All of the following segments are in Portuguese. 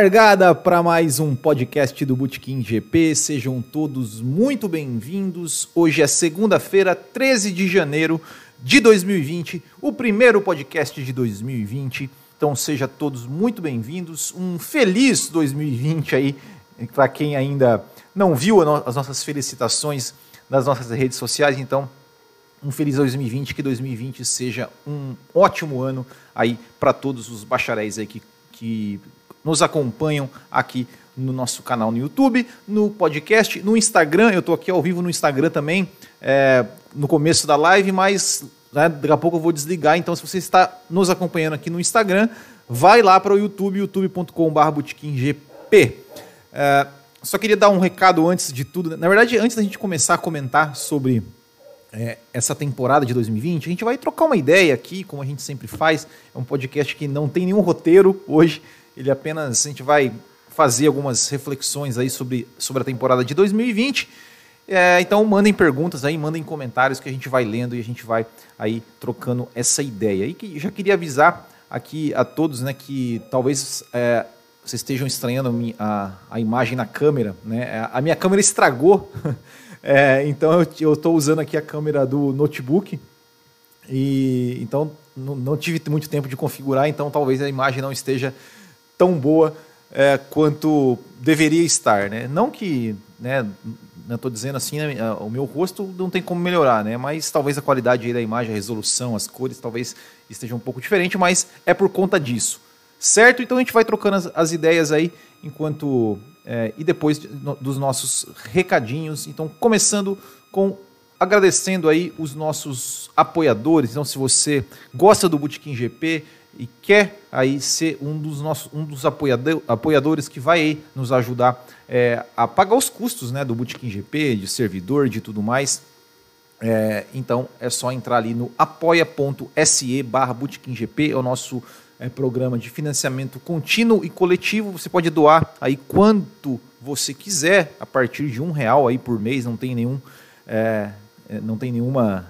Largada para mais um podcast do Bootkin GP. Sejam todos muito bem-vindos. Hoje é segunda-feira, 13 de janeiro de 2020, o primeiro podcast de 2020. Então sejam todos muito bem-vindos. Um feliz 2020 aí para quem ainda não viu as nossas felicitações nas nossas redes sociais. Então, um feliz 2020, que 2020 seja um ótimo ano aí para todos os bacharéis aí que, que nos acompanham aqui no nosso canal no YouTube, no podcast, no Instagram. Eu estou aqui ao vivo no Instagram também, é, no começo da live, mas né, daqui a pouco eu vou desligar. Então, se você está nos acompanhando aqui no Instagram, vai lá para o YouTube, youtube.com.br É, só queria dar um recado antes de tudo. Na verdade, antes da gente começar a comentar sobre é, essa temporada de 2020, a gente vai trocar uma ideia aqui, como a gente sempre faz. É um podcast que não tem nenhum roteiro hoje. Ele apenas a gente vai fazer algumas reflexões aí sobre, sobre a temporada de 2020. É, então mandem perguntas aí, mandem comentários que a gente vai lendo e a gente vai aí trocando essa ideia. E que já queria avisar aqui a todos, né, que talvez é, vocês estejam estranhando a, a imagem na câmera, né? A minha câmera estragou, é, então eu estou usando aqui a câmera do notebook e então não, não tive muito tempo de configurar, então talvez a imagem não esteja tão boa é, quanto deveria estar, né? Não que, né, não estou dizendo assim, né, o meu rosto não tem como melhorar, né? Mas talvez a qualidade da imagem, a resolução, as cores, talvez esteja um pouco diferente, mas é por conta disso, certo? Então a gente vai trocando as, as ideias aí enquanto é, e depois dos nossos recadinhos. Então começando com agradecendo aí os nossos apoiadores. Então se você gosta do Bootkin GP e quer aí ser um dos nossos um dos apoiador, apoiadores que vai aí nos ajudar é, a pagar os custos né, do Bootkin GP, de servidor, de tudo mais. É, então é só entrar ali no apoia.se barra GP, é o nosso é, programa de financiamento contínuo e coletivo. Você pode doar aí quanto você quiser, a partir de um real aí por mês, não tem nenhum, é, é não tem nenhuma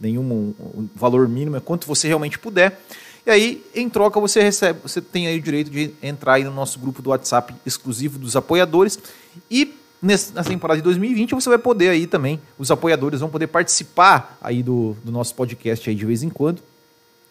nenhum valor mínimo, é quanto você realmente puder. E aí, em troca, você recebe, você tem aí o direito de entrar aí no nosso grupo do WhatsApp exclusivo dos apoiadores. E nessa temporada de 2020 você vai poder aí também, os apoiadores vão poder participar aí do, do nosso podcast aí de vez em quando.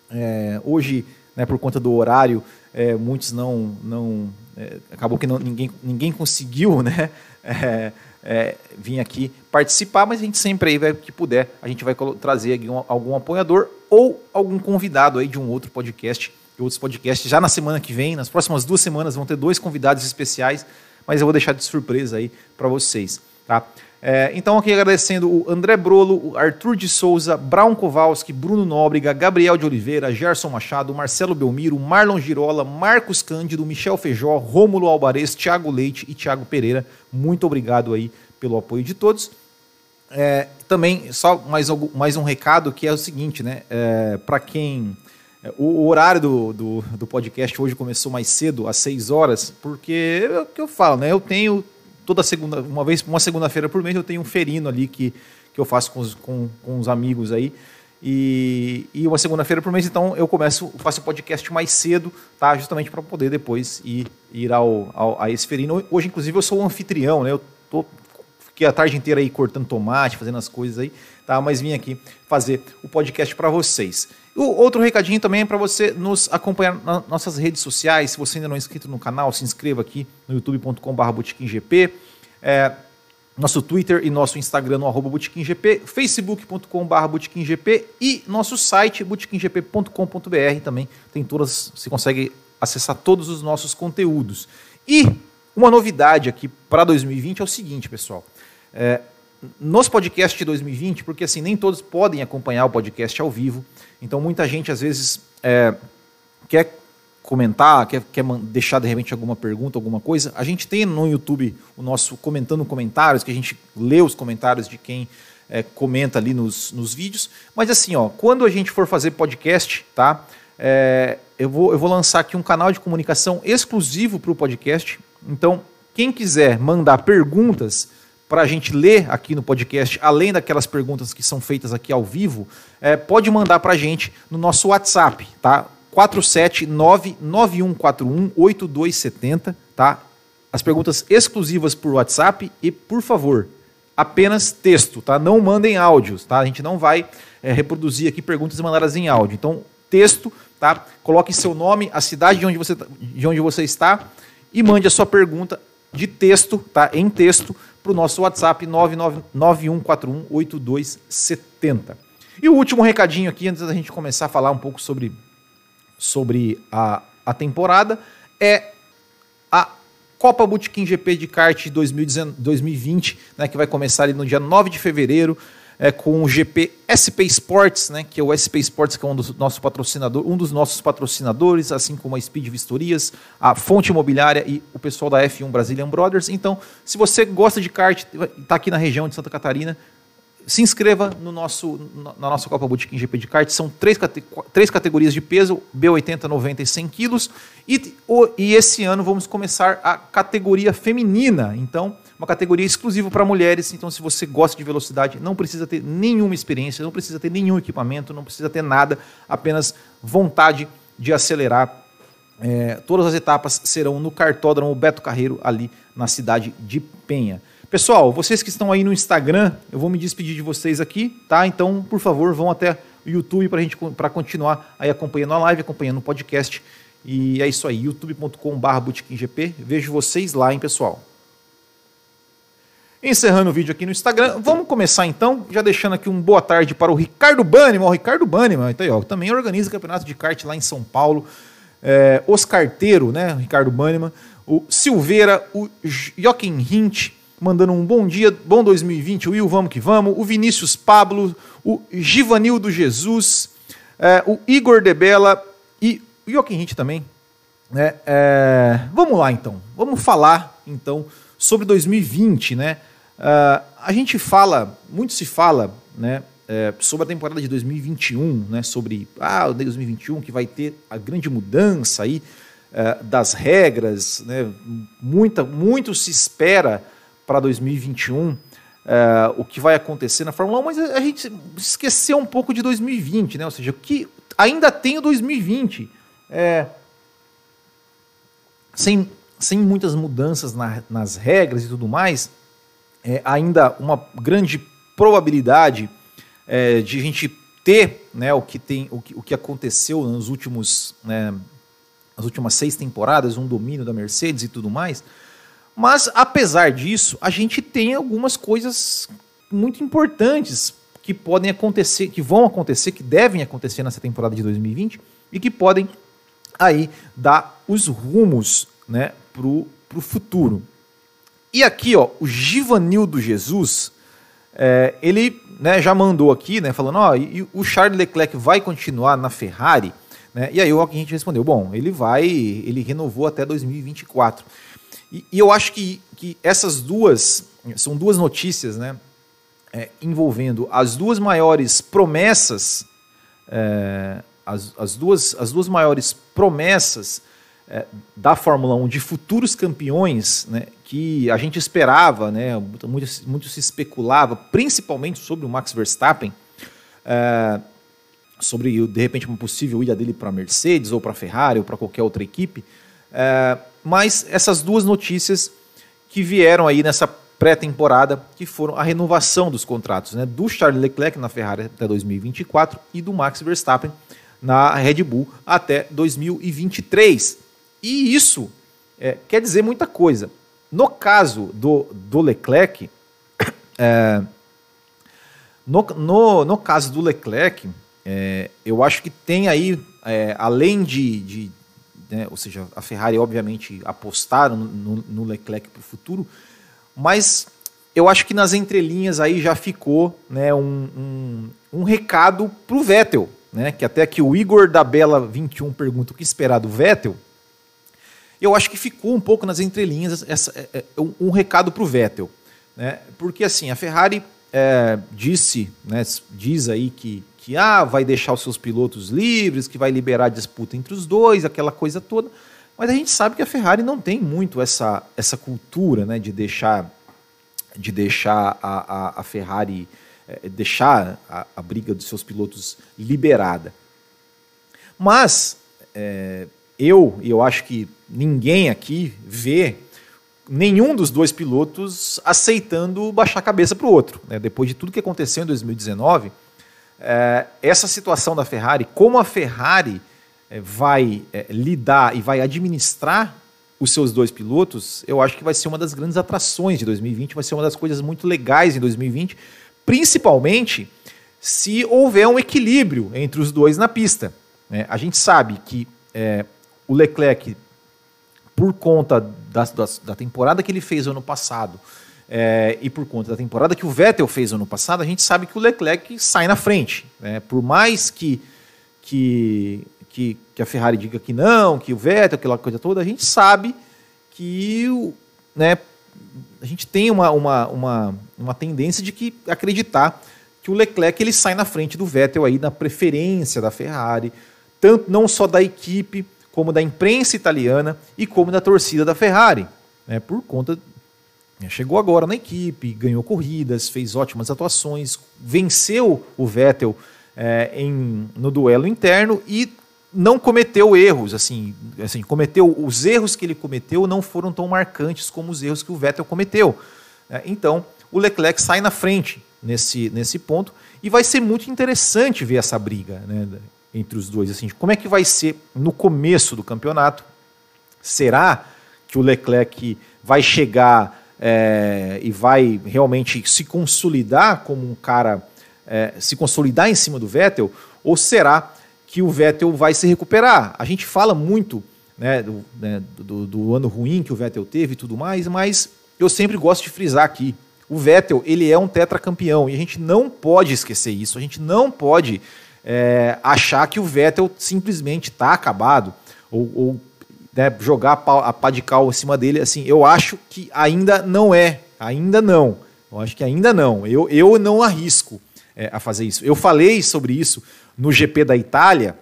É, hoje, né, por conta do horário, é, muitos não. não é, acabou que não, ninguém, ninguém conseguiu, né? É, é, vir aqui participar, mas a gente sempre aí vai que puder, a gente vai trazer algum, algum apoiador ou algum convidado aí de um outro podcast, de outros podcasts. Já na semana que vem, nas próximas duas semanas, vão ter dois convidados especiais, mas eu vou deixar de surpresa aí para vocês, tá? É, então, aqui agradecendo o André Brolo, o Arthur de Souza, Brown Kowalski, Bruno Nóbrega, Gabriel de Oliveira, Gerson Machado, Marcelo Belmiro, Marlon Girola, Marcos Cândido, Michel Feijó, Rômulo Alvarez, Thiago Leite e Thiago Pereira. Muito obrigado aí pelo apoio de todos. É, também, só mais, mais um recado que é o seguinte, né? É, Para quem. É, o, horário do, do, do, podcast hoje começou mais cedo, às 6 horas, porque é o que eu falo, né? Eu tenho toda segunda, uma vez, uma segunda-feira por mês, eu tenho um ferino ali que, que eu faço com os, com, com os amigos aí. E, e uma segunda-feira por mês, então eu começo, faço o podcast mais cedo, tá? Justamente para poder depois ir, ir ao, ao, a esse ferino. Hoje, inclusive, eu sou o anfitrião, né? Eu tô, fiquei a tarde inteira aí cortando tomate, fazendo as coisas aí, tá? Mas vim aqui fazer o podcast para vocês. O outro recadinho também é para você nos acompanhar nas nossas redes sociais. Se você ainda não é inscrito no canal, se inscreva aqui no youtube.com.br botequimgp. É, nosso Twitter e nosso Instagram no arroba botequimgp, facebook.com.br botequimgp e nosso site botequimgp.com.br também tem todas, você consegue acessar todos os nossos conteúdos. E uma novidade aqui para 2020 é o seguinte, pessoal. É, nos podcasts de 2020, porque assim, nem todos podem acompanhar o podcast ao vivo, então muita gente às vezes é, quer comentar, quer, quer deixar de repente alguma pergunta, alguma coisa. A gente tem no YouTube o nosso comentando comentários, que a gente lê os comentários de quem é, comenta ali nos, nos vídeos. Mas assim, ó, quando a gente for fazer podcast, tá? É, eu, vou, eu vou lançar aqui um canal de comunicação exclusivo para o podcast. Então, quem quiser mandar perguntas para a gente ler aqui no podcast, além daquelas perguntas que são feitas aqui ao vivo, é, pode mandar para a gente no nosso WhatsApp, tá? 47991418270, tá? As perguntas exclusivas por WhatsApp e, por favor, apenas texto, tá? Não mandem áudios, tá? A gente não vai é, reproduzir aqui perguntas mandadas em áudio. Então, texto, tá? Coloque seu nome, a cidade de onde você, tá, de onde você está e mande a sua pergunta de texto, tá? Em texto, para o nosso WhatsApp 991418270. E o último recadinho aqui, antes da gente começar a falar um pouco sobre, sobre a, a temporada, é a Copa Bootkin GP de kart 2020, né, que vai começar ali no dia 9 de fevereiro, é, com o GP SP Sports, né, que é o SP Sports, que é um dos, nossos patrocinador, um dos nossos patrocinadores, assim como a Speed Vistorias, a Fonte Imobiliária e o pessoal da F1 Brazilian Brothers. Então, se você gosta de kart, está aqui na região de Santa Catarina, se inscreva no nosso, na nossa Copa Boutique GP de kart. São três, três categorias de peso: B80, 90 e 100 quilos. E, e esse ano vamos começar a categoria feminina. Então, uma categoria exclusiva para mulheres. Então, se você gosta de velocidade, não precisa ter nenhuma experiência, não precisa ter nenhum equipamento, não precisa ter nada, apenas vontade de acelerar. É, todas as etapas serão no cartódromo Beto Carreiro, ali na cidade de Penha. Pessoal, vocês que estão aí no Instagram, eu vou me despedir de vocês aqui, tá? Então, por favor, vão até o YouTube para gente para continuar aí acompanhando a live, acompanhando o podcast. E é isso aí, youtube.com/bootkinggp. Vejo vocês lá, hein, pessoal. Encerrando o vídeo aqui no Instagram, vamos começar então, já deixando aqui um boa tarde para o Ricardo Banniman. O Ricardo Banniman, então, ó, também organiza campeonato de kart lá em São Paulo. É, Os né, Ricardo Banniman. O Silveira, o Joaquim Hint, mandando um bom dia, bom 2020, Will, vamos que vamos. O Vinícius Pablo, o Givanildo Jesus, é, o Igor Debela e o Joaquim Hint também. Né? É, vamos lá então, vamos falar então sobre 2020, né? Uh, a gente fala, muito se fala, né, é, sobre a temporada de 2021, né, sobre ah, o 2021 que vai ter a grande mudança aí é, das regras, né, muita, muito se espera para 2021 é, o que vai acontecer na Fórmula 1, mas a gente esqueceu um pouco de 2020, né? Ou seja, que ainda tem o 2020. É, sem, sem muitas mudanças na, nas regras e tudo mais, é, ainda uma grande probabilidade é, de a gente ter né, o, que tem, o, que, o que aconteceu nos últimos, né, nas últimas seis temporadas, um domínio da Mercedes e tudo mais. Mas, apesar disso, a gente tem algumas coisas muito importantes que podem acontecer, que vão acontecer, que devem acontecer nessa temporada de 2020 e que podem aí dar os rumos né, para o futuro. E aqui, ó, o Givanildo Jesus, é, ele né, já mandou aqui, né, falando, ó, e, o Charles Leclerc vai continuar na Ferrari? Né? E aí a gente respondeu, bom, ele vai, ele renovou até 2024. E, e eu acho que, que essas duas, são duas notícias, né, é, envolvendo as duas maiores promessas, é, as, as, duas, as duas maiores promessas é, da Fórmula 1 de futuros campeões, né, que a gente esperava, né, muito, muito se especulava, principalmente sobre o Max Verstappen, é, sobre de repente uma possível ida dele para a Mercedes ou para a Ferrari ou para qualquer outra equipe. É, mas essas duas notícias que vieram aí nessa pré-temporada, que foram a renovação dos contratos né, do Charles Leclerc na Ferrari até 2024 e do Max Verstappen na Red Bull até 2023. E isso é, quer dizer muita coisa. No caso do, do Leclerc, é, no, no, no caso do Leclerc, é, eu acho que tem aí, é, além de, de, né? ou seja, a Ferrari obviamente apostaram no, no Leclerc para o futuro, mas eu acho que nas entrelinhas aí já ficou né, um, um, um recado para o Vettel, né, que até que o Igor da Bela 21 pergunta o que esperar do Vettel, eu acho que ficou um pouco nas entrelinhas essa, é, é, um, um recado para o Vettel, né, porque assim, a Ferrari é, disse, né, diz aí que que ah, vai deixar os seus pilotos livres, que vai liberar a disputa entre os dois, aquela coisa toda. Mas a gente sabe que a Ferrari não tem muito essa, essa cultura né, de deixar, de deixar a, a, a Ferrari é, deixar a, a briga dos seus pilotos liberada. Mas é, eu, e eu acho que ninguém aqui vê nenhum dos dois pilotos aceitando baixar a cabeça para o outro. Né? Depois de tudo que aconteceu em 2019, é, essa situação da Ferrari, como a Ferrari é, vai é, lidar e vai administrar os seus dois pilotos, eu acho que vai ser uma das grandes atrações de 2020, vai ser uma das coisas muito legais em 2020, principalmente se houver um equilíbrio entre os dois na pista. Né? A gente sabe que o Leclerc, por conta da, da, da, temporada que ele fez ano passado é, e por conta da temporada que o Vettel fez ano passado, a gente sabe que o Leclerc sai na frente. Né? Por mais que, que, que, que, a Ferrari diga que não, que o Vettel, aquela coisa toda, a gente sabe que né, a gente tem uma, uma, uma, uma tendência de que acreditar que o Leclerc ele sai na frente do Vettel aí na preferência da Ferrari, tanto não só da equipe, como da imprensa italiana e como da torcida da Ferrari, né, por conta né, chegou agora na equipe, ganhou corridas, fez ótimas atuações, venceu o Vettel é, em, no duelo interno e não cometeu erros, assim, assim, cometeu os erros que ele cometeu não foram tão marcantes como os erros que o Vettel cometeu. Né? Então, o Leclerc sai na frente nesse, nesse ponto. E vai ser muito interessante ver essa briga né, entre os dois. Assim, como é que vai ser no começo do campeonato? Será que o Leclerc vai chegar é, e vai realmente se consolidar como um cara, é, se consolidar em cima do Vettel? Ou será que o Vettel vai se recuperar? A gente fala muito né, do, né, do, do ano ruim que o Vettel teve e tudo mais, mas eu sempre gosto de frisar aqui o Vettel, ele é um tetracampeão e a gente não pode esquecer isso. A gente não pode é, achar que o Vettel simplesmente está acabado ou, ou né, jogar a pá de cal em cima dele. Assim, eu acho que ainda não é. Ainda não. Eu acho que ainda não. Eu, eu não arrisco é, a fazer isso. Eu falei sobre isso no GP da Itália,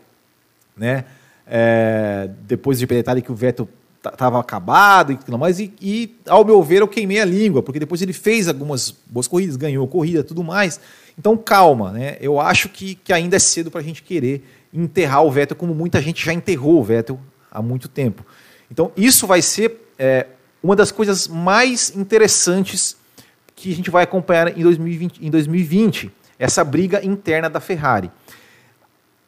né? É, depois do GP da Itália que o Vettel estava acabado e tudo mais, e, e, ao meu ver eu queimei a língua, porque depois ele fez algumas boas corridas, ganhou corrida tudo mais. Então calma, né? Eu acho que, que ainda é cedo para a gente querer enterrar o Vettel como muita gente já enterrou o Vettel há muito tempo. Então isso vai ser é, uma das coisas mais interessantes que a gente vai acompanhar em 2020, em 2020 essa briga interna da Ferrari.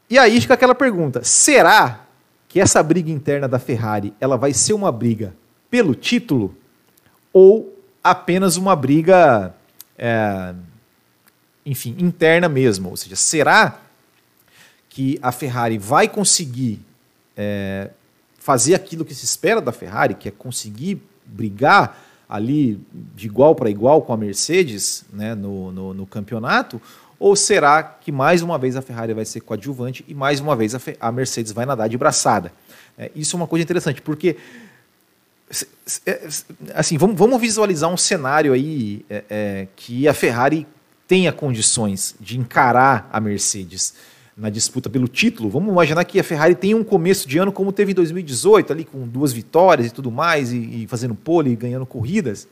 E aí fica aquela pergunta: será que essa briga interna da Ferrari ela vai ser uma briga pelo título ou apenas uma briga, é, enfim, interna mesmo? Ou seja, será que a Ferrari vai conseguir é, fazer aquilo que se espera da Ferrari, que é conseguir brigar ali de igual para igual com a Mercedes né, no, no, no campeonato? Ou será que mais uma vez a Ferrari vai ser coadjuvante e mais uma vez a, a Mercedes vai nadar de braçada? É, isso é uma coisa interessante, porque é, assim, vamos, vamos visualizar um cenário aí é, é, que a Ferrari tenha condições de encarar a Mercedes na disputa pelo título. Vamos imaginar que a Ferrari tenha um começo de ano como teve em 2018, ali com duas vitórias e tudo mais, e, e fazendo pole e ganhando corridas.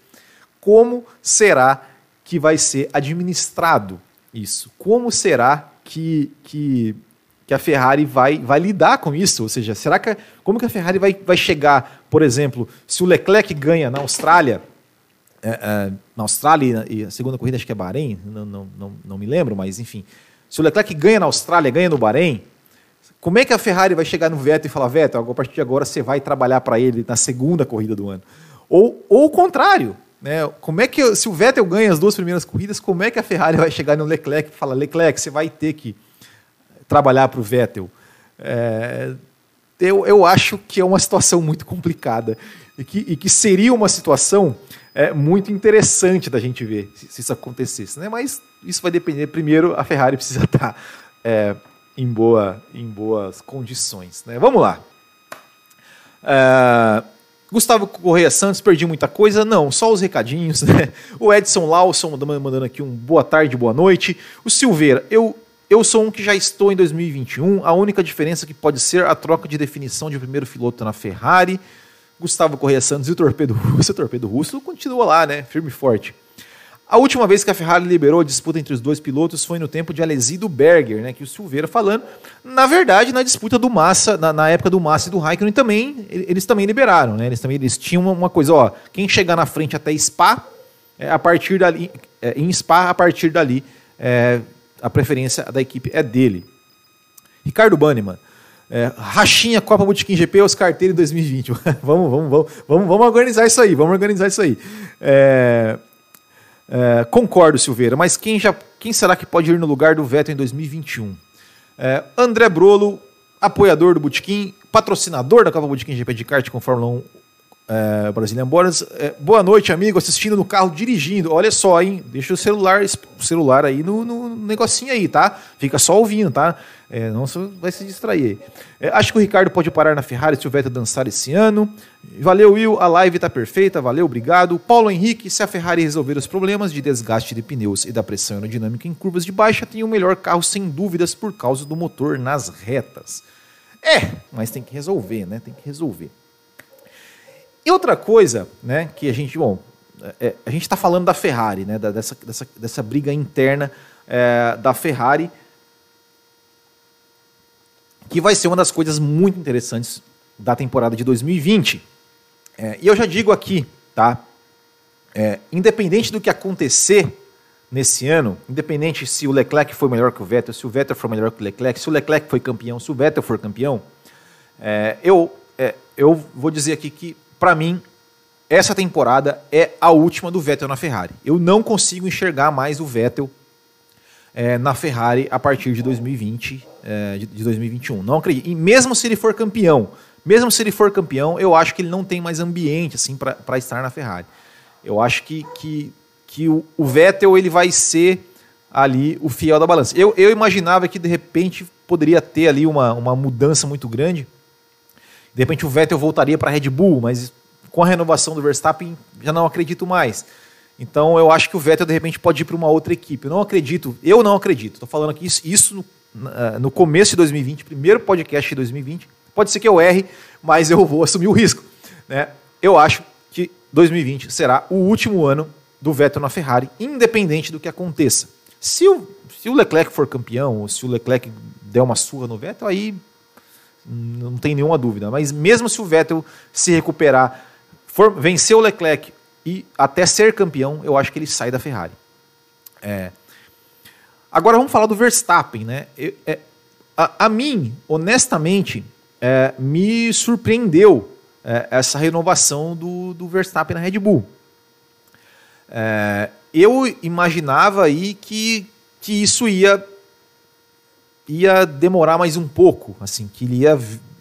Como será que vai ser administrado isso. Como será que, que, que a Ferrari vai, vai lidar com isso? Ou seja, será que como que a Ferrari vai, vai chegar, por exemplo, se o Leclerc ganha na Austrália, é, é, na Austrália e a segunda corrida acho que é Bahrein, não, não, não, não me lembro, mas enfim. Se o Leclerc ganha na Austrália, ganha no Bahrein, como é que a Ferrari vai chegar no Vettel e falar, Vettel, a partir de agora você vai trabalhar para ele na segunda corrida do ano? Ou, ou o contrário, né? Como é que, se o Vettel ganha as duas primeiras corridas, como é que a Ferrari vai chegar no Leclerc e falar, Leclerc, você vai ter que trabalhar para o Vettel? É, eu, eu acho que é uma situação muito complicada e que, e que seria uma situação é, muito interessante da gente ver se, se, isso acontecesse. Né? Mas isso vai depender. Primeiro, a Ferrari precisa estar é, em, boa, em boas condições. Né? Vamos lá. É, Gustavo Correia Santos, perdi muita coisa? Não, só os recadinhos, né? O Edson Lawson mandando aqui um boa tarde, boa noite. O Silveira, eu, eu sou um que já estou em 2021. A única diferença que pode ser a troca de definição de primeiro piloto na Ferrari. Gustavo Correia Santos e o Torpedo Russo. O Torpedo Russo continua lá, né? Firme e forte. A última vez que a Ferrari liberou a disputa entre os dois pilotos foi no tempo de Alesi do Berger, né, que o Silveira falando. Na verdade, na disputa do Massa, na, na época do Massa e do Raikkonen também, eles também liberaram, né? Eles também eles tinham uma, coisa, ó, quem chegar na frente até Spa, é, a partir dali, é, em Spa, a partir dali, é, a preferência da equipe é dele. Ricardo Banniman. É, rachinha Copa Botequim GP os carteiros 2020. vamos, vamos, vamos, vamos, vamos organizar isso aí, vamos organizar isso aí. É, é, concordo, Silveira, mas quem, já, quem será que pode ir no lugar do Vettel em 2021? É, André Brolo, apoiador do Botequim, patrocinador da Copa Botequim GP de kart com Fórmula 1 é, Brazilian Borders. É, boa noite, amigo, assistindo no carro, dirigindo. Olha só, hein? Deixa o celular, o celular aí no, no negocinho aí, tá? Fica só ouvindo, tá? É, não vai se distrair. É, acho que o Ricardo pode parar na Ferrari se o Vettel dançar esse ano. Valeu, Will. A live tá perfeita. Valeu, obrigado. Paulo Henrique, se a Ferrari resolver os problemas de desgaste de pneus e da pressão aerodinâmica em curvas de baixa, tem o melhor carro sem dúvidas por causa do motor nas retas. É, mas tem que resolver, né? Tem que resolver. E outra coisa, né, que a gente, bom, é, a gente está falando da Ferrari, né, dessa, dessa, dessa briga interna é, da Ferrari que vai ser uma das coisas muito interessantes da temporada de 2020. É, e eu já digo aqui, tá? É, independente do que acontecer nesse ano, independente se o Leclerc foi melhor que o Vettel, se o Vettel foi melhor que o Leclerc, se o Leclerc foi campeão, se o Vettel for campeão, é, eu, é, eu vou dizer aqui que, para mim, essa temporada é a última do Vettel na Ferrari. Eu não consigo enxergar mais o Vettel é, na Ferrari a partir de 2020, é, de, de 2021. Não acredito. E mesmo se ele for campeão, mesmo se ele for campeão, eu acho que ele não tem mais ambiente assim para estar na Ferrari. Eu acho que, que, que o, o, Vettel ele vai ser ali o fiel da balança. Eu, eu imaginava que de repente poderia ter ali uma, uma mudança muito grande. De repente o Vettel voltaria para a Red Bull, mas com a renovação do Verstappen já não acredito mais. Então eu acho que o Vettel de repente pode ir para uma outra equipe. Eu não acredito, eu não acredito. Estou falando aqui isso, isso no, no, começo de 2020, primeiro podcast de 2020. Pode ser que eu erre, mas eu vou assumir o risco. Né? Eu acho que 2020 será o último ano do Vettel na Ferrari, independente do que aconteça. Se o, se o Leclerc for campeão, ou se o Leclerc der uma surra no Vettel, aí não tem nenhuma dúvida. Mas mesmo se o Vettel se recuperar, for vencer o Leclerc e até ser campeão, eu acho que ele sai da Ferrari. É. Agora vamos falar do Verstappen, né? Eu, é, a, a, mim, honestamente, é, me surpreendeu é, essa renovação do, do, Verstappen na Red Bull. É, eu imaginava aí que, que isso ia ia demorar mais um pouco, assim, que ele ia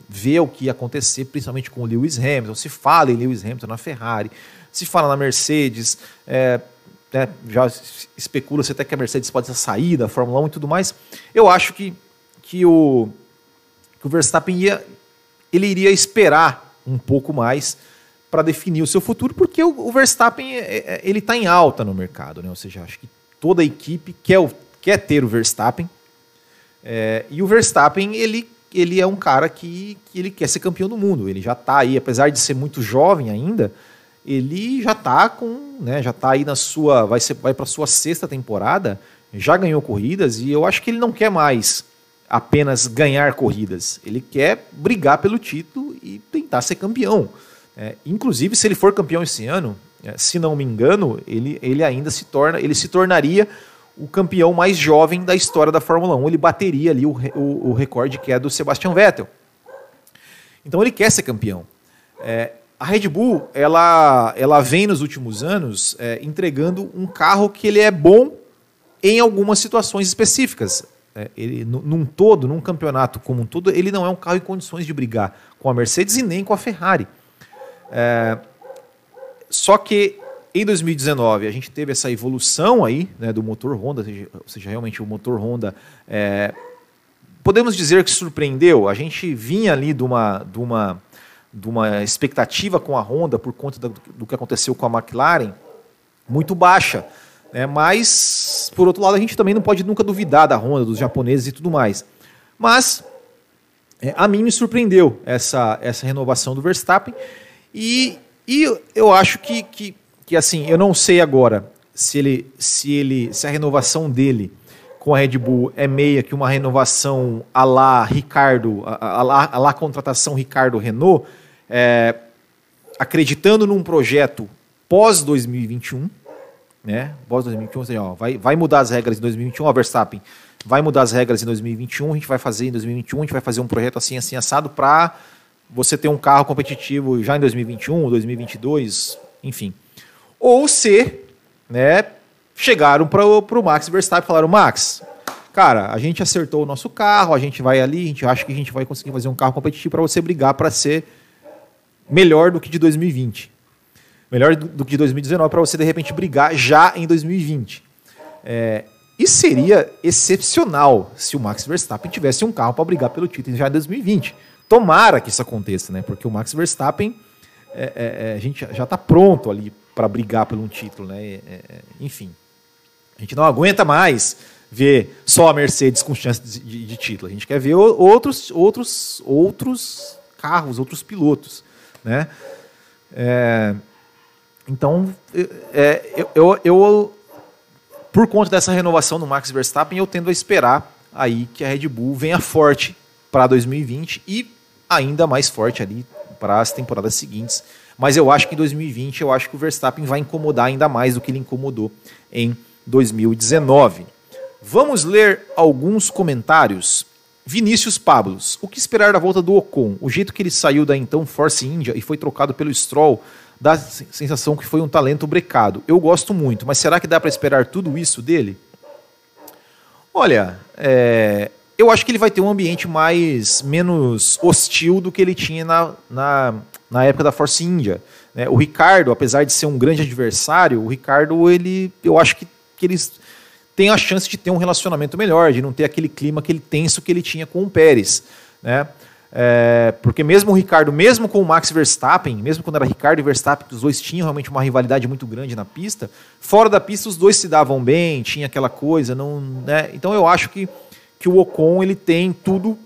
ver o que ia acontecer, principalmente com o Lewis Hamilton. Se fala em Lewis Hamilton na Ferrari, se fala na Mercedes, é, é, já especula-se até que a Mercedes pode sair da Fórmula 1 e tudo mais. Eu acho que, que, o, que o Verstappen ia, ele iria esperar um pouco mais para definir o seu futuro, porque o, o Verstappen é, é ele está em alta no mercado, né? Ou seja, acho que toda a equipe quer, quer ter o Verstappen. É, e o Verstappen ele, ele é um cara que, que ele quer ser campeão do mundo. Ele já está aí, apesar de ser muito jovem ainda, ele já está com, né, já tá aí na sua, vai ser, vai para sua sexta temporada, já ganhou corridas e eu acho que ele não quer mais apenas ganhar corridas, ele quer brigar pelo título e tentar ser campeão. É, inclusive, se ele for campeão esse ano, é, se não me engano, ele, ele ainda se torna, ele se tornaria o campeão mais jovem da história da Fórmula 1. Ele bateria ali o, o, o recorde que é do Sebastian Vettel. Então ele quer ser campeão. É, a Red Bull ela, ela vem nos últimos anos é, entregando um carro que ele é bom em algumas situações específicas. É, ele, num todo, num campeonato como um todo, ele não é um carro em condições de brigar com a Mercedes e nem com a Ferrari. É, só que em 2019 a gente teve essa evolução aí né, do motor Honda, ou seja, realmente o motor Honda é, podemos dizer que surpreendeu. A gente vinha ali de uma, de uma de uma expectativa com a Honda por conta do, do que aconteceu com a McLaren muito baixa. Né? Mas, por outro lado, a gente também não pode nunca duvidar da Honda, dos japoneses e tudo mais. Mas, é, a mim me surpreendeu essa, essa renovação do Verstappen. E, e eu acho que, que, que, assim, eu não sei agora se ele, se ele, se a renovação dele com a Red Bull é meia que uma renovação a lá Ricardo, a, lá, a lá contratação Ricardo Renault, é, acreditando num projeto pós 2021, né? Pós 2021, assim, ó, vai, vai mudar as regras em 2021, ó, Verstappen, vai mudar as regras em 2021, a gente vai fazer em 2021, a gente vai fazer um projeto assim, assim, assado para você ter um carro competitivo já em 2021, 2022, enfim. Ou se, né, chegaram para o Max Verstappen e falaram, Max, cara, a gente acertou o nosso carro, a gente vai ali, a gente acha que a gente vai conseguir fazer um carro competitivo para você brigar para ser melhor do que de 2020. Melhor do que de 2019 para você de repente brigar já em 2020. É, e seria excepcional se o Max Verstappen tivesse um carro para brigar pelo título já em 2020. Tomara que isso aconteça, né? Porque o Max Verstappen, é, é, é a gente já está pronto ali para brigar por um título, né? É, é, enfim, a gente não aguenta mais ver só a Mercedes com chance de, de, de título. A gente quer ver outros, outros, outros carros, outros pilotos, né? então, eu, eu, eu por conta dessa renovação do Max Verstappen, eu tendo a esperar aí que a Red Bull venha forte para 2020 e ainda mais forte ali para as temporadas seguintes. Mas eu acho que em 2020 eu acho que o Verstappen vai incomodar ainda mais do que ele incomodou em 2019. Vamos ler alguns comentários. Vinícius Pablos, o que esperar da volta do Ocon? O jeito que ele saiu da então Force India e foi trocado pelo Stroll dá a sensação que foi um talento brecado. Eu gosto muito, mas será que dá para esperar tudo isso dele? Olha, é, eu acho que ele vai ter um ambiente mais menos hostil do que ele tinha na, na, na época da Force India. Né? O Ricardo, apesar de ser um grande adversário, o Ricardo, ele, eu acho que, que eles têm a chance de ter um relacionamento melhor, de não ter aquele clima, aquele tenso que ele tinha com o Pérez. Né? É, porque mesmo o Ricardo, mesmo com o Max Verstappen, mesmo quando era Ricardo e Verstappen, os dois tinham realmente uma rivalidade muito grande na pista, fora da pista os dois se davam bem, tinha aquela coisa, não, né? Então eu acho que, que o Ocon ele tem tudo,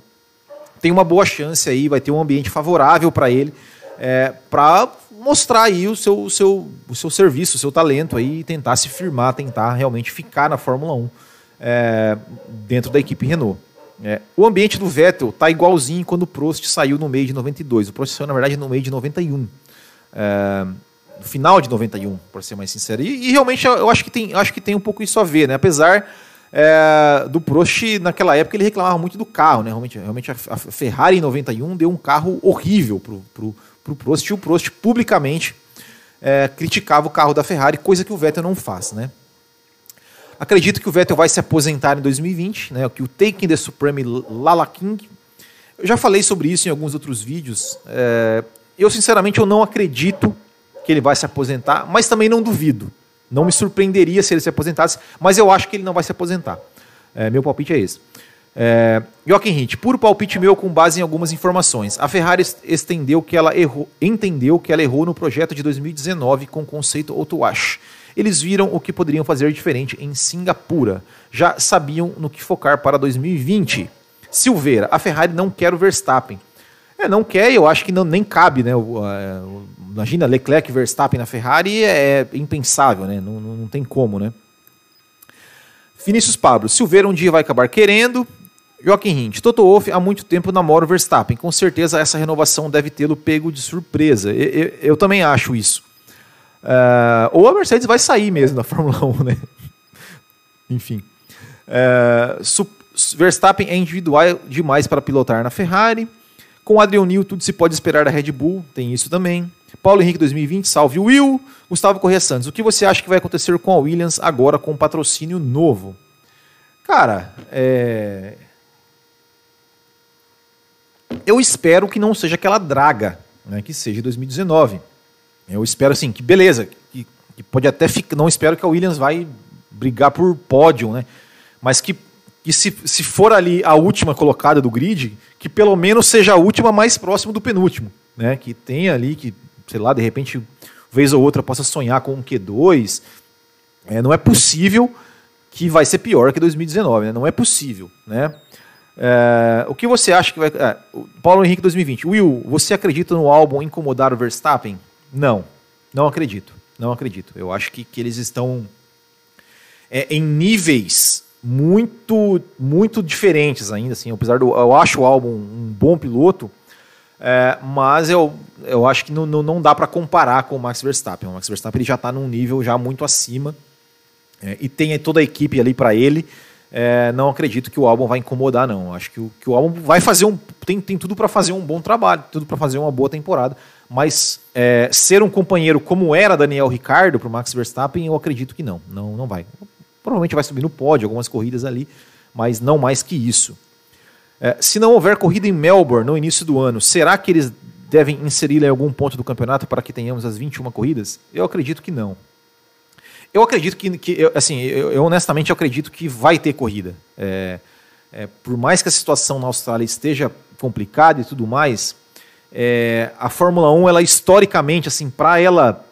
tem uma boa chance aí, vai ter um ambiente favorável para ele, é, para mostrar aí o seu, o, seu, o seu serviço, o seu talento aí, e tentar se firmar, tentar realmente ficar na Fórmula 1 é, dentro da equipe Renault. É, o ambiente do Vettel tá igualzinho quando o Prost saiu no meio de 92. O Prost saiu, na verdade, no meio de 91. É, no final de 91, para ser mais sincero. E, e, realmente eu acho que, tem, acho que tem um pouco isso a ver, né? Apesar é, do Prost, naquela época, ele reclamava muito do carro, né? Realmente, realmente a, Ferrari em 91 deu um carro horrível pro, pro, pro Prost e o Prost publicamente é, criticava o carro da Ferrari, coisa que o Vettel não faz, né? Acredito que o Vettel vai se aposentar em 2020, né? Que o Taking the Supreme Lala King. Eu já falei sobre isso em alguns outros vídeos. É, eu, sinceramente, eu não acredito que ele vai se aposentar, mas também não duvido. Não me surpreenderia se ele se aposentasse, mas eu acho que ele não vai se aposentar. É, meu palpite é esse. É, Joaquim Hint, puro palpite meu com base em algumas informações. A Ferrari estendeu que ela errou, entendeu que ela errou no projeto de 2019 com o conceito Autowash eles viram o que poderiam fazer diferente em Singapura. Já sabiam no que focar para 2020. Silveira, a Ferrari não quer o Verstappen. É, não quer, eu acho que não, nem cabe, né? Imagina Leclerc e Verstappen na Ferrari é, é impensável, né? Não, não, não, tem como, né? Vinícius Pablo, Silveira um dia vai acabar querendo. Joaquim Hint, Toto Wolff há muito tempo namora o Verstappen. Com certeza essa renovação deve tê-lo pego de surpresa. Eu, eu, eu também acho isso. Uh, ou a Mercedes vai sair mesmo da Fórmula 1, né? Enfim. Uh, Verstappen é individual demais para pilotar na Ferrari. Com Adrian Newey, tudo se pode esperar da Red Bull, tem isso também. Paulo Henrique 2020, salve Will. Gustavo Corrêa Santos, o que você acha que vai acontecer com a Williams agora com um patrocínio novo? Cara, é... eu espero que não seja aquela draga, né, que seja 2019. Eu espero assim, que beleza, que, que pode até ficar. Não espero que a Williams vai brigar por pódio, né? Mas que, que se, se for ali a última colocada do grid, que pelo menos seja a última mais próximo do penúltimo, né? Que tenha ali, que, sei lá, de repente, vez ou outra, possa sonhar com um Q2. É, não é possível que vai ser pior que 2019, né? Não é possível, né? É, o que você acha que vai. É, Paulo Henrique 2020. Will, você acredita no álbum incomodar o Verstappen? Não, não acredito. Não acredito. Eu acho que, que eles estão é, em níveis muito muito diferentes ainda, assim, apesar do eu acho o álbum um bom piloto, é, mas eu, eu acho que não, não, não dá para comparar com o Max Verstappen. O Max Verstappen ele já está num nível já muito acima é, e tem toda a equipe ali para ele. É, não acredito que o álbum vai incomodar, não. Acho que o, que o álbum vai fazer um. Tem, tem tudo para fazer um bom trabalho, tudo para fazer uma boa temporada. Mas é, ser um companheiro como era Daniel Ricardo para o Max Verstappen, eu acredito que não. Não, não vai. Provavelmente vai subir no pódio, algumas corridas ali, mas não mais que isso. É, se não houver corrida em Melbourne no início do ano, será que eles devem inserir em algum ponto do campeonato para que tenhamos as 21 corridas? Eu acredito que não. Eu acredito que, que assim, eu, eu, honestamente acredito que vai ter corrida. É, é, por mais que a situação na Austrália esteja complicada e tudo mais, é, a Fórmula 1, ela historicamente, assim, para ela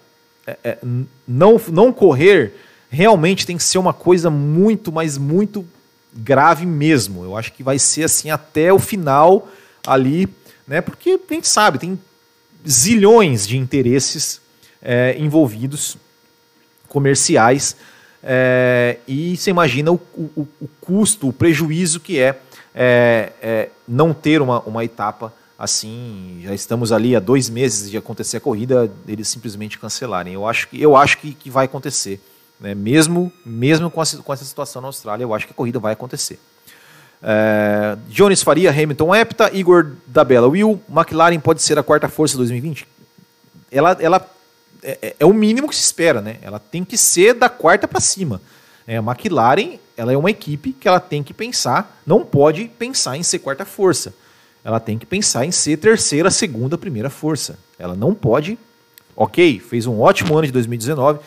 é, é, não, não correr, realmente tem que ser uma coisa muito, mas muito grave mesmo. Eu acho que vai ser assim até o final ali, né? Porque a gente sabe, tem zilhões de interesses é, envolvidos comerciais. É, e você imagina o, o, o, custo, o prejuízo que é, é, é, não ter uma, uma etapa assim. Já estamos ali há dois meses de acontecer a corrida, eles simplesmente cancelarem. Eu acho que, eu acho que, que vai acontecer. Né? Mesmo, mesmo com, a, com essa situação na Austrália, eu acho que a corrida vai acontecer. É, Jones Faria, Hamilton Epta, Igor Dabella. Will, McLaren pode ser a quarta força de 2020? Ela, ela é, é, é, o mínimo que se espera, né? Ela tem que ser da quarta para cima. É, a McLaren ela é uma equipe que ela tem que pensar, não pode pensar em ser quarta força. Ela tem que pensar em ser terceira, segunda, primeira força. Ela não pode. Ok, fez um ótimo ano de 2019,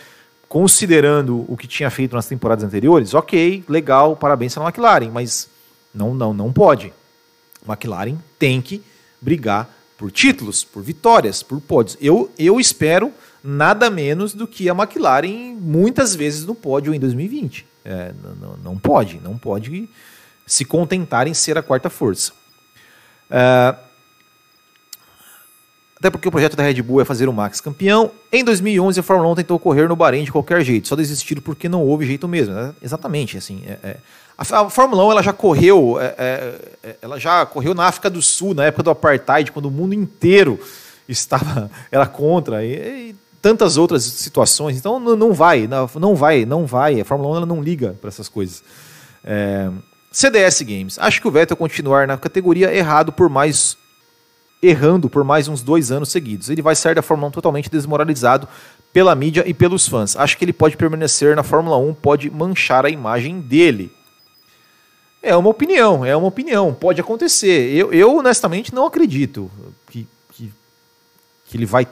considerando o que tinha feito nas temporadas anteriores. Ok, legal, parabéns para a McLaren, mas não, não, não pode. McLaren tem que brigar por títulos, por vitórias, por pódios. Eu, eu espero nada menos do que a McLaren muitas vezes no pódio em 2020. É, não, não, pode, não pode se contentar em ser a quarta força. É, até porque o projeto da Red Bull é fazer o Max campeão. Em 2011, a Fórmula 1 tentou correr no Bahrein de qualquer jeito, só desistiram porque não houve jeito mesmo. É, exatamente, assim. É, é. a, Fórmula 1 ela já correu, é, ela já correu na África do Sul, na época do apartheid, quando o mundo inteiro estava era contra. E, e tantas outras situações. Então não, não vai, não, vai, não vai. A Fórmula 1 ela não liga para essas coisas. É, CDS Games. Acho que o Vettel continuar na categoria errado por mais errando por mais uns dois anos seguidos. Ele vai sair da Fórmula 1 totalmente desmoralizado pela mídia e pelos fãs. Acho que ele pode permanecer na Fórmula 1, pode manchar a imagem dele. É uma opinião, é uma opinião, pode acontecer. Eu, eu honestamente não acredito que, que, que ele vai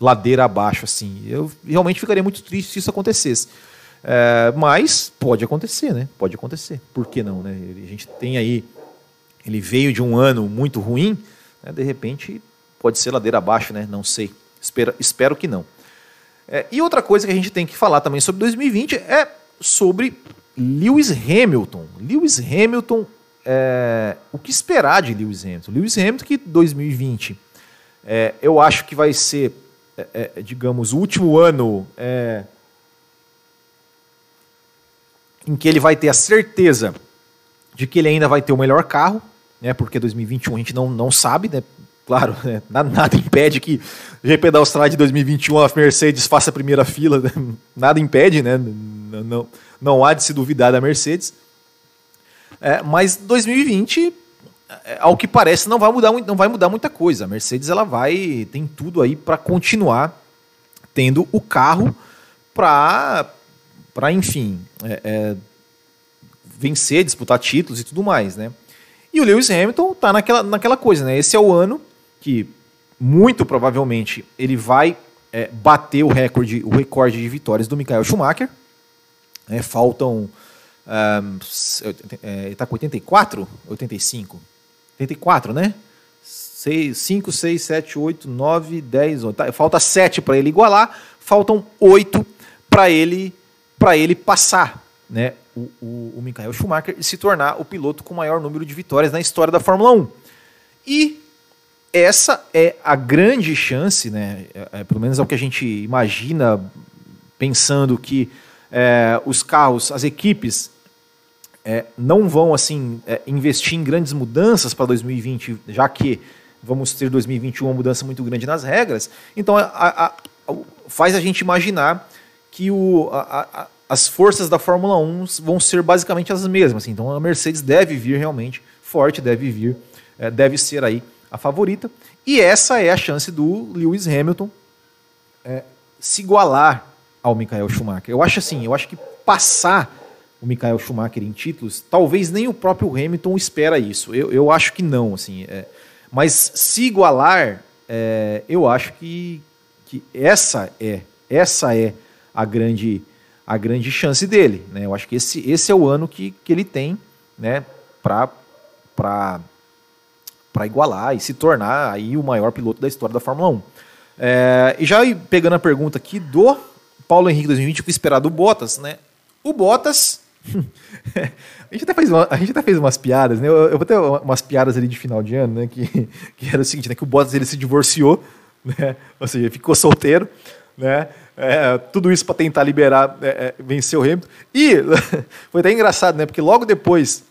ladeira abaixo, assim. Eu realmente ficaria muito triste se isso acontecesse. É, mas pode acontecer, né? Pode acontecer. Por que não, né? A gente tem aí. Ele veio de um ano muito ruim, né? de repente pode ser ladeira abaixo, né? Não sei. Espero, espero que não. É, e outra coisa que a gente tem que falar também sobre 2020 é sobre Lewis Hamilton. Lewis Hamilton, é, o que esperar de Lewis Hamilton? Lewis Hamilton que 2020 é, eu acho que vai ser é, é, digamos, o último ano é, em que ele vai ter a certeza de que ele ainda vai ter o melhor carro, né, porque 2021 a gente não, não sabe, né, claro, né, nada, impede que o GP da Austrália de 2021 a Mercedes faça a primeira fila, né, nada impede, né, não, não, não há de se duvidar da Mercedes. É, mas 2020 é, ao que parece, não vai mudar, não vai mudar muita coisa. A Mercedes ela vai tem tudo aí para continuar tendo o carro para, para enfim, é, é, vencer, disputar títulos e tudo mais, né? E o Lewis Hamilton tá naquela, naquela coisa, né? Esse é o ano que muito provavelmente ele vai é, bater o recorde, o recorde de vitórias do Michael Schumacher. É, faltam um, ele está com 84? 85? 84, né? 6, 5, 6, 7, 8, 9, 10, 11. Falta 7 para ele igualar, faltam 8 para ele ele passar, né? O, o, o Michael Schumacher e se tornar o piloto com maior número de vitórias na história da Fórmula 1. E essa é a grande chance, né? É, é, pelo menos é o que a gente imagina pensando que é, os carros, as equipes é, não vão assim é, investir em grandes mudanças para 2020, já que vamos ter 2021 uma mudança muito grande nas regras. Então a, a, a, faz a gente imaginar que o, as forças da Fórmula 1 vão ser basicamente as mesmas. Então a Mercedes deve vir realmente forte, deve vir, é, deve ser aí a favorita. E essa é a chance do Lewis Hamilton é, se igualar ao Michael Schumacher. Eu acho assim, eu acho que passar o Michael Schumacher em títulos, talvez nem o próprio Hamilton espera isso. Eu, eu acho que não, assim. É, mas se igualar, é, eu acho que, que essa é essa é a grande a grande chance dele. Né? Eu acho que esse, esse é o ano que, que ele tem né, para igualar e se tornar aí o maior piloto da história da Fórmula 1. É, e já pegando a pergunta aqui do Paulo Henrique 2020, o que esperar do Bottas, né? O Bottas. A, gente até fez uma, a gente até fez umas piadas, né? Eu, eu vou ter umas piadas ali de final de ano, né? Que, que era o seguinte, né? Que o Bottas ele se divorciou, né? Ou seja, ficou solteiro, né? É, tudo isso para tentar liberar, é, é, vencer o Hamilton. E foi até engraçado, né? Porque logo depois,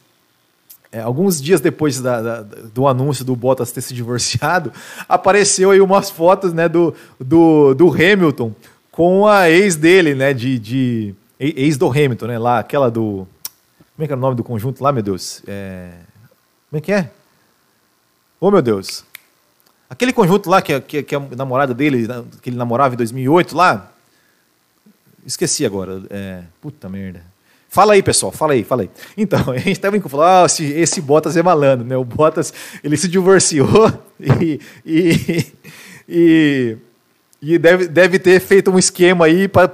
é, alguns dias depois da, da, do anúncio do Bottas ter se divorciado, apareceu aí umas fotos né, do, do, do Hamilton com a ex dele, né? De, de ex do Hamilton, né? Lá, aquela do. Como é que era o nome do conjunto lá, meu Deus? É, como é que é? Oh, meu Deus. Aquele conjunto lá que, que, que a namorada dele, que ele namorava em 2008 lá, Esqueci agora. É, puta merda. Fala aí, pessoal, fala aí, fala aí. Então, a gente estava falando, ah, esse, esse Bottas é malandro, né? O Bottas, ele se divorciou e, e, e, e deve, deve ter feito um esquema aí para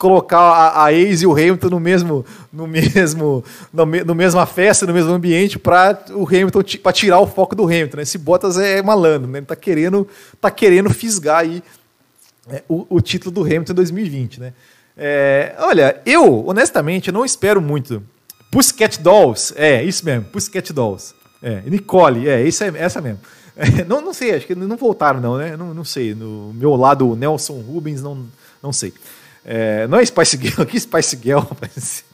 colocar a, a ex e o Hamilton no mesmo, no mesmo, no, no mesma festa, no mesmo ambiente para o Hamilton para tirar o foco do Hamilton. Né? Esse Bottas é malandro, né? Ele tá querendo, tá querendo fisgar aí é, o, o título do Hamilton em 2020, né? É, olha, eu, honestamente, não espero muito. Pussycat Dolls, é, isso mesmo, Pussycat Dolls. É, Nicole, é, isso é essa mesmo. É, não, não sei, acho que não voltaram, não, né? Não, não sei. No meu lado, Nelson Rubens, não, não sei. É, não é Spice Girl, que Spice Girl, rapaz.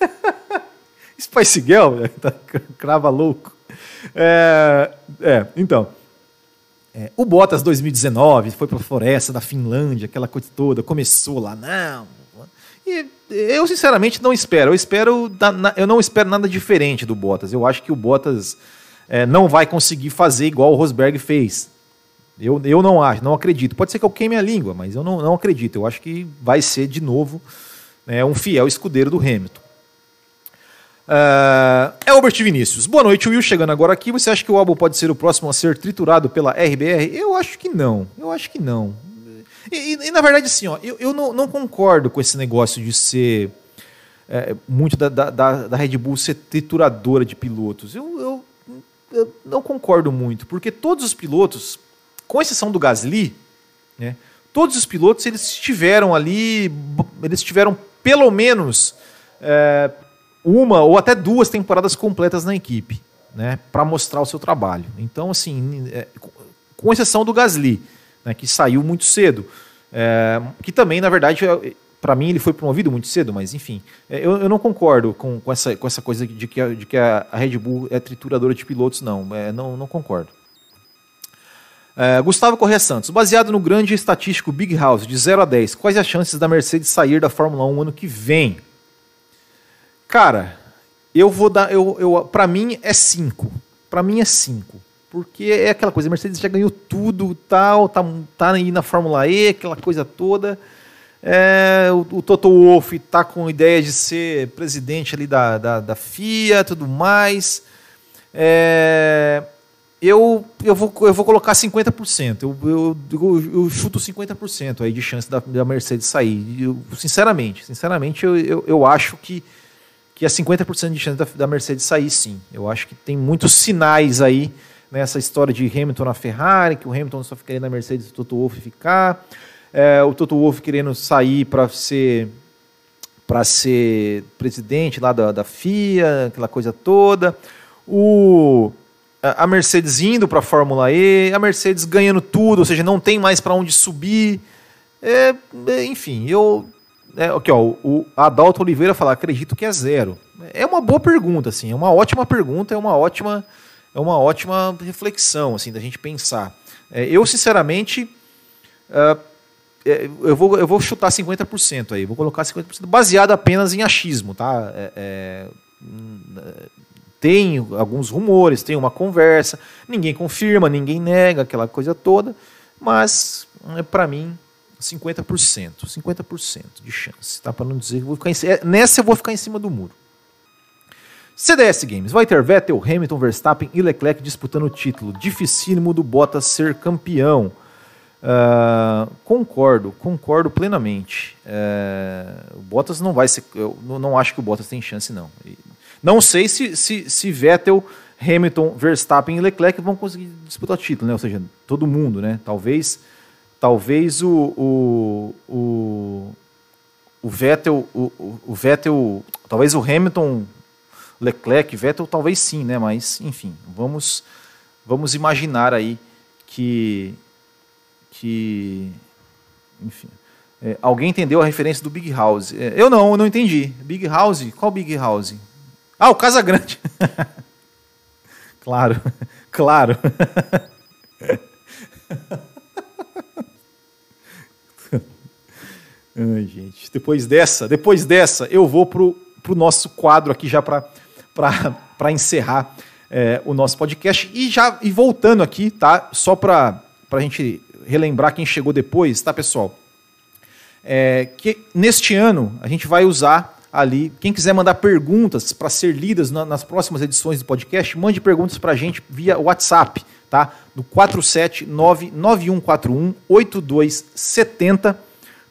Spice Girl, tá crava louco. É, é então. É, o Bottas 2019 foi para a floresta da Finlândia, aquela coisa toda, começou lá, não. E eu sinceramente não espero. Eu espero, eu não espero nada diferente do Bottas. Eu acho que o Bottas é, não vai conseguir fazer igual o Rosberg fez. Eu, eu não acho, não acredito. Pode ser que eu queime a língua, mas eu não, não acredito. Eu acho que vai ser de novo né, um fiel escudeiro do Hamilton. Uh, é Albert Vinícius. Boa noite, Will. Chegando agora aqui. Você acha que o álbum pode ser o próximo a ser triturado pela RBR? Eu acho que não. Eu acho que não. E, e, e na verdade, assim, ó, eu, eu não, não, concordo com esse negócio de ser é, muito da, da, da, Red Bull ser trituradora de pilotos. Eu, eu, eu, não concordo muito, porque todos os pilotos, com exceção do Gasly, né, todos os pilotos eles estiveram ali, eles tiveram pelo menos. É, uma ou até duas temporadas completas na equipe, né, para mostrar o seu trabalho. Então, assim, é, com exceção do Gasly, né, que saiu muito cedo, é, que também, na verdade, é, para mim ele foi promovido muito cedo, mas enfim, é, eu, eu, não concordo com, com, essa, com essa coisa de que, a, de que a, Red Bull é trituradora de pilotos, não, é, não, não concordo. É, Gustavo Corrêa Santos, baseado no grande estatístico Big House de 0 a 10, quais as chances da Mercedes sair da Fórmula 1 ano que vem? Cara, eu vou dar. Eu, eu, para mim é 5. Para mim é 5. Porque é aquela coisa, a Mercedes já ganhou tudo, tal, tá, tá aí na Fórmula E, aquela coisa toda. É, o, o, Toto Wolff tá com ideia de ser presidente ali da, da, da FIA tudo mais. É, eu, eu, vou, eu vou colocar 50%. Eu, eu, eu, eu chuto 50% aí de chance da, da Mercedes sair. Eu, sinceramente, sinceramente, eu, eu, eu acho que que é 50% de chance da, da, Mercedes sair sim. Eu acho que tem muitos sinais aí nessa história de Hamilton na Ferrari, que o Hamilton só ficaria na Mercedes e o Toto Wolff ficar. É, o Toto Wolff querendo sair para ser para ser presidente lá da, da FIA, aquela coisa toda. O, a Mercedes indo para a Fórmula E, a Mercedes ganhando tudo, ou seja, não tem mais para onde subir. É, enfim, eu É, aqui, ó, o Adalto Oliveira fala, acredito que é zero. É uma boa pergunta, assim, é uma ótima pergunta, é uma ótima, é uma ótima reflexão, assim, da gente pensar. É, eu, sinceramente, uh, eu, vou, eu vou chutar 50% aí, vou colocar 50% baseado apenas em achismo, tá? É, é, tem alguns rumores, tem uma conversa, ninguém confirma, ninguém nega, aquela coisa toda, mas é, para mim 50%, 50% de chance, tá? Para não dizer que vou ficar em, nessa eu vou ficar em cima do muro. CDS Games, vai ter Vettel, Hamilton, Verstappen e Leclerc disputando o título. Dificílimo do Bottas ser campeão. Uh, concordo, concordo plenamente. Uh, o Bottas não vai ser. Eu não acho que o Bottas tem chance, não. Não sei se, se, se Vettel, Hamilton, Verstappen e Leclerc vão conseguir disputar o título, né? Ou seja, todo mundo, né? Talvez talvez o, o, o, o Vettel, o, o, Vettel, talvez o Hamilton, Leclerc, Vettel, talvez sim, né? Mas enfim, vamos vamos imaginar aí que que enfim, é, alguém entendeu a referência do Big House? É, eu não, eu não entendi. Big House? Qual Big House? Ah, o Casa Grande. claro, claro. Ai, gente, depois dessa, depois dessa, eu vou pro, pro nosso quadro aqui já para encerrar é, o nosso podcast. E já e voltando aqui, tá? Só para a gente relembrar quem chegou depois, tá, pessoal? É, que neste ano a gente vai usar ali. Quem quiser mandar perguntas para ser lidas na, nas próximas edições do podcast, mande perguntas para a gente via WhatsApp, tá? No 47991418270,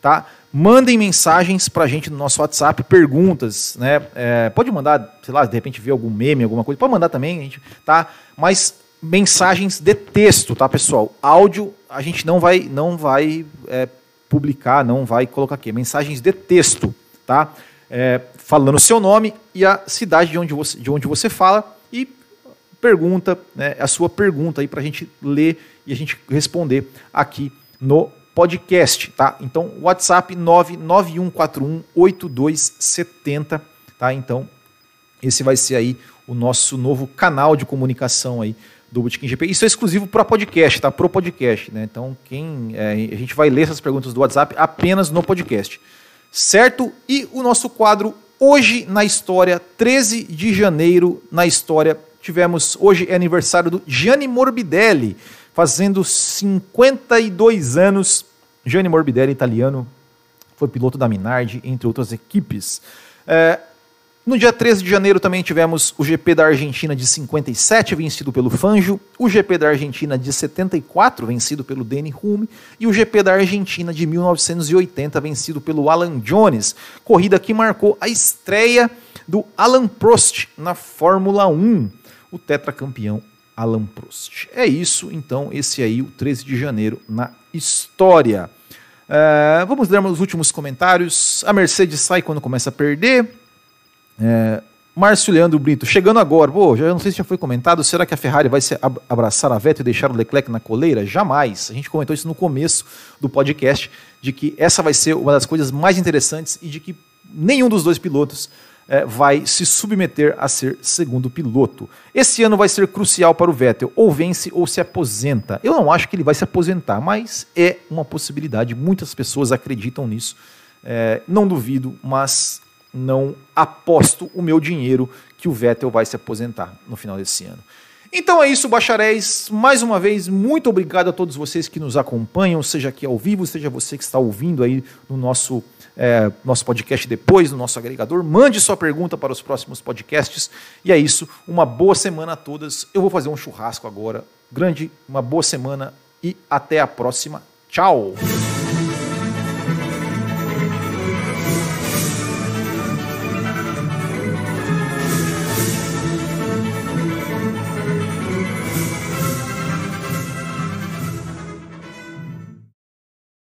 tá? Mandem mensagens para a gente no nosso WhatsApp, perguntas, né? É, pode mandar, sei lá, de repente ver algum meme, alguma coisa, pode mandar também, a gente, tá? Mas mensagens de texto, tá, pessoal? Áudio a gente não vai, não vai é, publicar, não vai colocar aqui. Mensagens de texto, tá? É, falando o seu nome e a cidade de onde você, de onde você fala e pergunta, né, a sua pergunta aí para a gente ler e a gente responder aqui no podcast, tá? Então, WhatsApp 991418270, tá? Então, esse vai ser aí o nosso novo canal de comunicação aí do Bootkin GP. Isso é exclusivo para podcast, tá? Pro podcast, né? Então, quem é, a gente vai ler essas perguntas do WhatsApp apenas no podcast. Certo? E o nosso quadro hoje na história, 13 de janeiro na história, tivemos hoje é aniversário do Gianni Morbidelli fazendo 52 anos. Gianni Morbidelli, italiano, foi piloto da Minardi, entre outras equipes. É, no dia 13 de janeiro também tivemos o GP da Argentina de 57, vencido pelo Fanjo, o GP da Argentina de 74, vencido pelo Danny Hume, e o GP da Argentina de 1980, vencido pelo Alan Jones, corrida que marcou a estreia do Alan Prost na Fórmula 1, o tetracampeão Alan Prost. É isso, então, esse aí, o 13 de janeiro na história. É, vamos ler os últimos comentários. A Mercedes sai quando começa a perder. É, Márcio Leandro Brito, chegando agora, pô, já não sei se já foi comentado, será que a Ferrari vai se abraçar a Vettel e deixar o Leclerc na coleira? Jamais. A gente comentou isso no começo do podcast, de que essa vai ser uma das coisas mais interessantes e de que nenhum dos dois pilotos é, vai se submeter a ser segundo piloto. Esse ano vai ser crucial para o Vettel, ou vence ou se aposenta. Eu não acho que ele vai se aposentar, mas é uma possibilidade. Muitas pessoas acreditam nisso. É, não duvido, mas não aposto o meu dinheiro que o Vettel vai se aposentar no final desse ano. Então é isso, bacharéis. Mais uma vez, muito obrigado a todos vocês que nos acompanham, seja aqui ao vivo, seja você que está ouvindo aí no nosso, é, nosso podcast depois, no nosso agregador. Mande sua pergunta para os próximos podcasts. E é isso. Uma boa semana a todas. Eu vou fazer um churrasco agora. Grande, uma boa semana e até a próxima. Tchau!